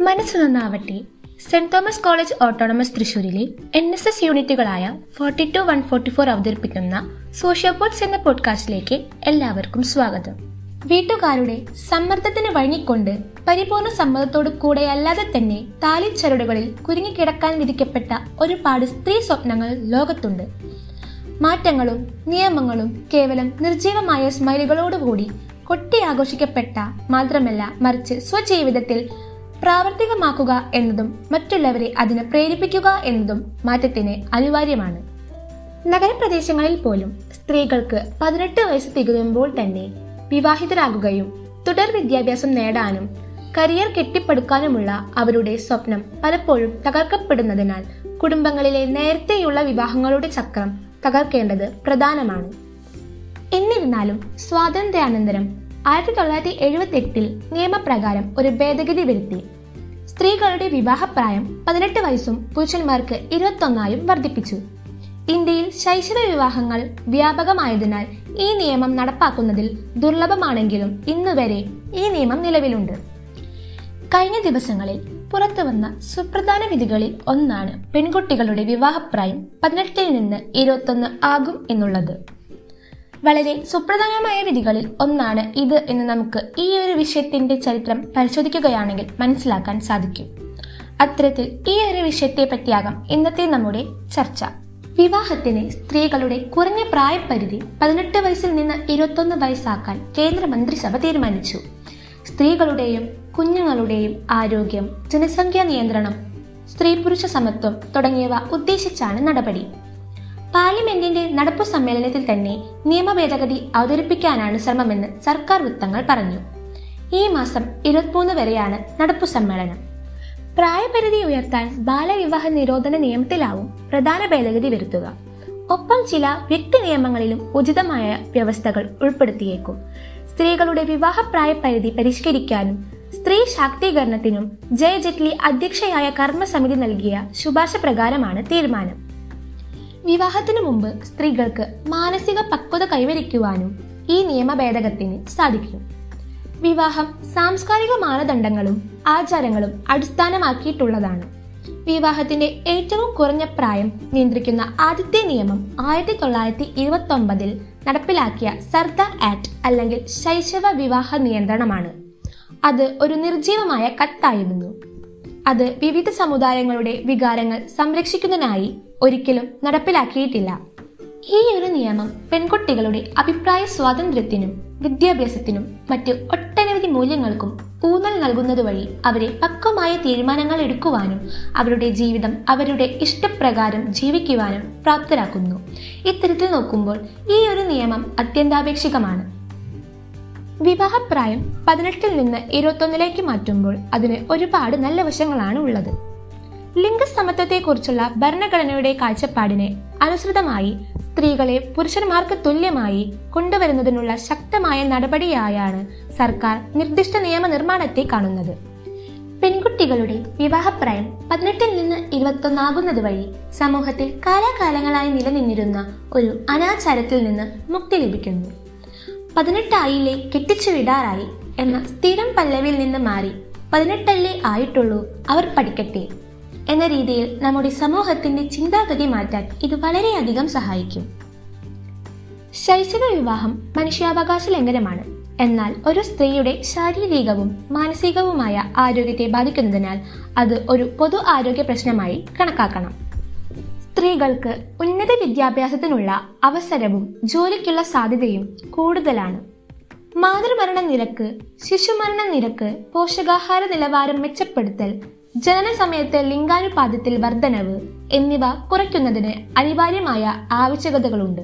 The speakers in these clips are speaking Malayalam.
മനസ്സ് നന്നാവട്ടെ സെന്റ് തോമസ് കോളേജ് ഓട്ടോണമസ് തൃശൂരിലെ N S S യൂണിറ്റുകളായ forty two one forty four അവതരിപ്പിക്കുന്ന സോഷ്യോപോഡ്സ് എന്ന പോഡ്കാസ്റ്റിലേക്ക് എല്ലാവർക്കും സ്വാഗതം. വീട്ടുകാരുടെ സമ്മർദ്ദത്തിന് വഴങ്ങിക്കൊണ്ട് പരിപൂർണ സമ്മതത്തോടു കൂടെയല്ലാതെ തന്നെ താലിച്ചരടുകളിൽ കുരുങ്ങിക്കിടക്കാൻ വിധിക്കപ്പെട്ട ഒരുപാട് സ്ത്രീ സ്വപ്നങ്ങൾ ലോകത്തുണ്ട്. മാറ്റങ്ങളും നിയമങ്ങളും കേവലം നിർജീവമായ സ്മൈലുകളോടുകൂടി കൊട്ടി ആഘോഷിക്കപ്പെട്ട മാത്രമല്ല മറിച്ച് സ്വജീവിതത്തിൽ പ്രാവർത്തികമാക്കുക എന്നതും മറ്റുള്ളവരെ അതിന് പ്രേരിപ്പിക്കുക എന്നതും മാറ്റത്തിന് അനിവാര്യമാണ്. നഗരപ്രദേശങ്ങളിൽ പോലും സ്ത്രീകൾക്ക് പതിനെട്ട് വയസ്സ് തികയുമ്പോൾ തന്നെ വിവാഹിതരാകുകയും തുടർ വിദ്യാഭ്യാസം നേടാനും കരിയർ കെട്ടിപ്പടുക്കാനുമുള്ള അവരുടെ സ്വപ്നം പലപ്പോഴും തകർക്കപ്പെടുന്നതിനാൽ കുടുംബങ്ങളിലെ നേരത്തെയുള്ള വിവാഹങ്ങളുടെ ചക്രം തകർക്കേണ്ടത് പ്രധാനമാണ്. എന്നിരുന്നാലും സ്വാതന്ത്ര്യാനന്തരം ആയിരത്തി തൊള്ളായിരത്തി എഴുപത്തി എട്ടിൽ നിയമപ്രകാരം ഒരു ഭേദഗതി വരുത്തി. സ്ത്രീകളുടെ വിവാഹപ്രായം പതിനെട്ട് വയസ്സും പുരുഷന്മാർക്ക് ഇരുപത്തൊന്നായും വർദ്ധിപ്പിച്ചു. ഇന്ത്യയിൽ ശൈശവ വിവാഹങ്ങൾ വ്യാപകമായതിനാൽ ഈ നിയമം നടപ്പാക്കുന്നതിൽ ദുർലഭമാണെങ്കിലും ഇന്നുവരെ ഈ നിയമം നിലവിലുണ്ട്. കഴിഞ്ഞ ദിവസങ്ങളിൽ പുറത്തുവന്ന സുപ്രധാന വിധികളിൽ ഒന്നാണ് പെൺകുട്ടികളുടെ വിവാഹപ്രായം പതിനെട്ടിൽ നിന്ന് ഇരുപത്തൊന്ന് ആകും എന്നുള്ളത്. വളരെ സുപ്രധാനമായ വിധികളിൽ ഒന്നാണ് ഇത് എന്ന് നമുക്ക് ഈ ഒരു വിഷയത്തിന്റെ ചരിത്രം പരിശോധിക്കുകയാണെങ്കിൽ മനസ്സിലാക്കാൻ സാധിക്കും. അത്തരത്തിൽ ഈ ഒരു വിഷയത്തെ പറ്റിയാകാം ഇന്നത്തെ നമ്മുടെ ചർച്ച. വിവാഹത്തിന് സ്ത്രീകളുടെ കുറഞ്ഞ പ്രായപരിധി പതിനെട്ട് വയസ്സിൽ നിന്ന് ഇരുപത്തൊന്ന് വയസ്സാക്കാൻ കേന്ദ്ര മന്ത്രിസഭ തീരുമാനിച്ചു. സ്ത്രീകളുടെയും കുഞ്ഞുങ്ങളുടെയും ആരോഗ്യം ജനസംഖ്യാ നിയന്ത്രണം സ്ത്രീ പുരുഷ സമത്വം തുടങ്ങിയവ ഉദ്ദേശിച്ചാണ് നടപടി. പാർലമെന്റിന്റെ നടപ്പു സമ്മേളനത്തിൽ തന്നെ നിയമ ഭേദഗതി അവതരിപ്പിക്കാനാണ് ശ്രമമെന്ന് സർക്കാർ വൃത്തങ്ങൾ പറഞ്ഞു. ഈ മാസം ഇരുപത്തിമൂന്ന് വരെയാണ് നടപ്പു സമ്മേളനം. പ്രായപരിധി ഉയർത്താൻ ബാലവിവാഹ നിരോധന നിയമത്തിലാവും പ്രധാന ഭേദഗതി വരുത്തുക. ഒപ്പം ചില വ്യക്തി നിയമങ്ങളിലും ഉചിതമായ വ്യവസ്ഥകൾ ഉൾപ്പെടുത്തിയേക്കും. സ്ത്രീകളുടെ വിവാഹപ്രായ പരിധി പരിഷ്കരിക്കാനും സ്ത്രീ ശാക്തീകരണത്തിനും ജയ ജെറ്റ്ലി അധ്യക്ഷയായ കർമ്മസമിതി നൽകിയ ശുപാർശ പ്രകാരമാണ് തീരുമാനം. വിവാഹത്തിനു മുമ്പ് സ്ത്രീകൾക്ക് മാനസിക പക്വത കൈവരിക്കുവാനും ഈ നിയമ ഭേദഗത്തിന് സാധിക്കും. വിവാഹം സാംസ്കാരിക മാനദണ്ഡങ്ങളും ആചാരങ്ങളും അടിസ്ഥാനമാക്കിയിട്ടുള്ളതാണ്. വിവാഹത്തിന്റെ ഏറ്റവും കുറഞ്ഞ പ്രായം നിയന്ത്രിക്കുന്ന ആദ്യത്തെ നിയമം ആയിരത്തി തൊള്ളായിരത്തി ഇരുപത്തി ഒമ്പതിൽ നടപ്പിലാക്കിയ സർദാർ ആക്ട് അല്ലെങ്കിൽ ശൈശവ വിവാഹ നിയന്ത്രണമാണ്. അത് ഒരു നിർജീവമായ കത്തായിരുന്നു. അത് വിവിധ സമുദായങ്ങളുടെ വികാരങ്ങൾ സംരക്ഷിക്കുന്നതിനായി ഒരിക്കലും നടപ്പിലാക്കിയിട്ടില്ല. ഈ ഒരു നിയമം പെൺകുട്ടികളുടെ അഭിപ്രായ സ്വാതന്ത്ര്യത്തിനും വിദ്യാഭ്യാസത്തിനും മറ്റ് ഒട്ടനവധി മൂല്യങ്ങൾക്കും ഊന്നൽ നൽകുന്നത് വഴി അവരെ പക്വമായ തീരുമാനങ്ങൾ എടുക്കുവാനും അവരുടെ ജീവിതം അവരുടെ ഇഷ്ടപ്രകാരം ജീവിക്കുവാനും പ്രാപ്തരാക്കുന്നു. ഇത്തരത്തിൽ നോക്കുമ്പോൾ ഈ ഒരു നിയമം അത്യന്താപേക്ഷികമാണ്. വിവാഹപ്രായം പതിനെട്ടിൽ നിന്ന് ഇരുപത്തൊന്നിലേക്ക് മാറ്റുമ്പോൾ അതിന് ഒരുപാട് നല്ല വശങ്ങളാണ് ഉള്ളത്. ലിംഗസമത്വത്തെക്കുറിച്ചുള്ള ഭരണഘടനയുടെ കാഴ്ചപ്പാടിനെ അനുസൃതമായി സ്ത്രീകളെ പുരുഷന്മാർക്ക് തുല്യമായി കൊണ്ടുവരുന്നതിനുള്ള ശക്തമായ നടപടിയായാണ് സർക്കാർ നിർദ്ദിഷ്ട നിയമനിർമ്മാണത്തെ കാണുന്നത്. പെൺകുട്ടികളുടെ വിവാഹപ്രായം പതിനെട്ടിൽ നിന്ന് ഇരുപത്തൊന്നാകുന്നത് വഴി സമൂഹത്തിൽ കാലാകാലങ്ങളായി നിലനിന്നിരുന്ന ഒരു അനാചാരത്തിൽ നിന്ന് മുക്തി ലഭിക്കുന്നു. പതിനെട്ടായില്ലേ കെട്ടിച്ചു വിടാറായി എന്ന സ്ഥിരം പല്ലവിയിൽ നിന്ന് മാറി പതിനെട്ടല്ലേ ആയിട്ടുള്ളൂ അവർ പഠിക്കട്ടെ. എന്ന രീതിയിൽ നമ്മുടെ സമൂഹത്തിന്റെ ചിന്താഗതി മാറ്റാൻ ഇത് വളരെയധികം സഹായിക്കും. ശൈശവ വിവാഹം മനുഷ്യാവകാശ ലംഘനമാണ്. എന്നാൽ ഒരു സ്ത്രീയുടെ ശാരീരികവും മാനസികവുമായ ആരോഗ്യത്തെ ബാധിക്കുന്നതിനാൽ അത് ഒരു പൊതു ആരോഗ്യ പ്രശ്നമായി കണക്കാക്കണം. സ്ത്രീകൾക്ക് ഉന്നത വിദ്യാഭ്യാസത്തിനുള്ള അവസരവും ജോലിക്കുള്ള സാധ്യതയും കൂടുതലാണ്. മാതൃമരണ നിരക്ക് ശിശുമരണ നിരക്ക് പോഷകാഹാര നിലവാരം മെച്ചപ്പെടുത്തൽ ജനന സമയത്ത് ലിംഗാനുപാതത്തിൽ വർധനവ് എന്നിവ കുറയ്ക്കുന്നതിന് അനിവാര്യമായ ആവശ്യകതകളുണ്ട്.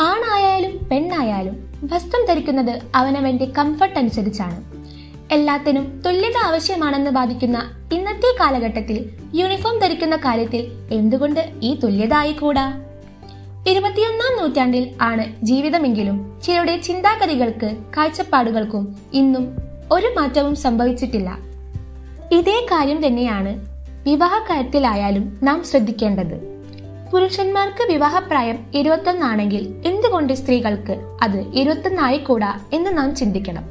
ആണായാലും പെണ്ണായാലും വസ്ത്രം ധരിക്കുന്നത് അവനവന്റെ കംഫർട്ട് അനുസരിച്ചാണ്. എല്ലാത്തിനും തുല്യത ആവശ്യമാണെന്ന് വാദിക്കുന്ന ഇന്നത്തെ കാലഘട്ടത്തിൽ യൂണിഫോം ധരിക്കുന്ന കാര്യത്തിൽ എന്തുകൊണ്ട് ഈ തുല്യത ആയിക്കൂടാ? ഇരുപത്തിയൊന്നാം നൂറ്റാണ്ടിൽ ആണ് ജീവിതമെങ്കിലും ചിലരുടെ ചിന്താഗതികൾക്ക് കാഴ്ചപ്പാടുകൾക്കും ഇന്നും ഒരു മാറ്റവും സംഭവിച്ചിട്ടില്ല. ഇതേ കാര്യം തന്നെയാണ് വിവാഹ കാര്യത്തിലായാലും നാം ശ്രദ്ധിക്കേണ്ടത്. പുരുഷന്മാർക്ക് വിവാഹപ്രായം ഇരുപത്തൊന്നാണെങ്കിൽ എന്തുകൊണ്ട് സ്ത്രീകൾക്ക് അത് ഇരുപത്തൊന്നായി കൂടാ എന്ന് നാം ചിന്തിക്കണം.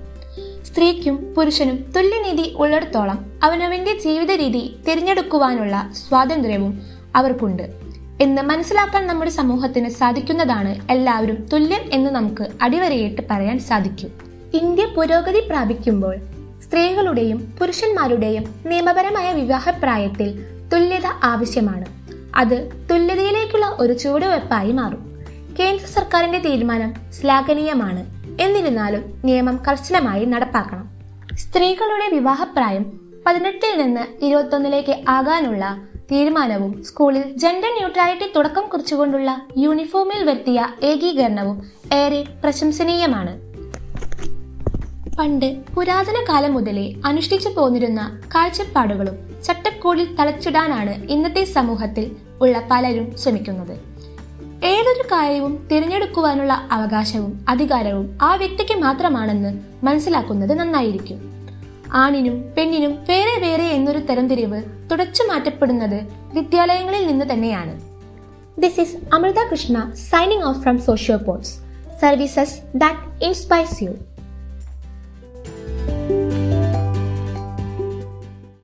സ്ത്രീക്കും പുരുഷനും തുല്യനീതി ഉള്ളിടത്തോളം അവനവന്റെ ജീവിത രീതി തിരഞ്ഞെടുക്കുവാനുള്ള സ്വാതന്ത്ര്യവും അവർക്കുണ്ട്. എന്ന് മനസ്സിലാക്കാൻ നമ്മുടെ സമൂഹത്തിന് സാധിക്കുന്നതാണ് എല്ലാവരും തുല്യം എന്ന് നമുക്ക് അടിവരയിട്ട് പറയാൻ സാധിക്കും. ഇന്ത്യ പുരോഗതി പ്രാപിക്കുമ്പോൾ സ്ത്രീകളുടെയും പുരുഷന്മാരുടെയും നിയമപരമായ വിവാഹപ്രായത്തിൽ തുല്യത ആവശ്യമാണ്. അത് തുല്യതയിലേക്കുള്ള ഒരു ചുവടുവെപ്പായി മാറും. കേന്ദ്ര സർക്കാരിന്റെ തീരുമാനം ശ്ലാഘനീയമാണ്. എന്നിരുന്നാലും നിയമം കർശനമായി നടപ്പാക്കണം. സ്ത്രീകളുടെ വിവാഹപ്രായം പതിനെട്ടിൽ നിന്ന് ഇരുപത്തൊന്നിലേക്ക് ആകാനുള്ള തീരുമാനവും സ്കൂളിൽ ജെൻഡർ ന്യൂട്രാലിറ്റി തുടക്കം കുറിച്ചുകൊണ്ടുള്ള യൂണിഫോമിൽ വരുത്തിയ ഏകീകരണവും ഏറെ പ്രശംസനീയമാണ്. പണ്ട് പുരാതന കാലം മുതലേ അനുഷ്ഠിച്ചു പോന്നിരുന്ന കാഴ്ചപ്പാടുകളും ചട്ടക്കൂടിൽ തളച്ചിടാനാണ് ഇന്നത്തെ സമൂഹത്തിൽ ഉള്ള പലരും ശ്രമിക്കുന്നത്. ഏതൊരു കാര്യവും തിരഞ്ഞെടുക്കുവാനുള്ള അവകാശവും അധികാരവും ആ വ്യക്തിക്ക് മാത്രമാണെന്ന് മനസ്സിലാക്കുന്നത് നന്നായിരിക്കും. ആണിനും പെണ്ണിനും വേറെ വേറെ എന്നൊരു തരംതിരിവ് തുടച്ചു മാറ്റപ്പെടുന്നത് വിദ്യാലയങ്ങളിൽ നിന്ന് തന്നെയാണ്. This is Amrita Krishna signing off from socio pols services that inspires you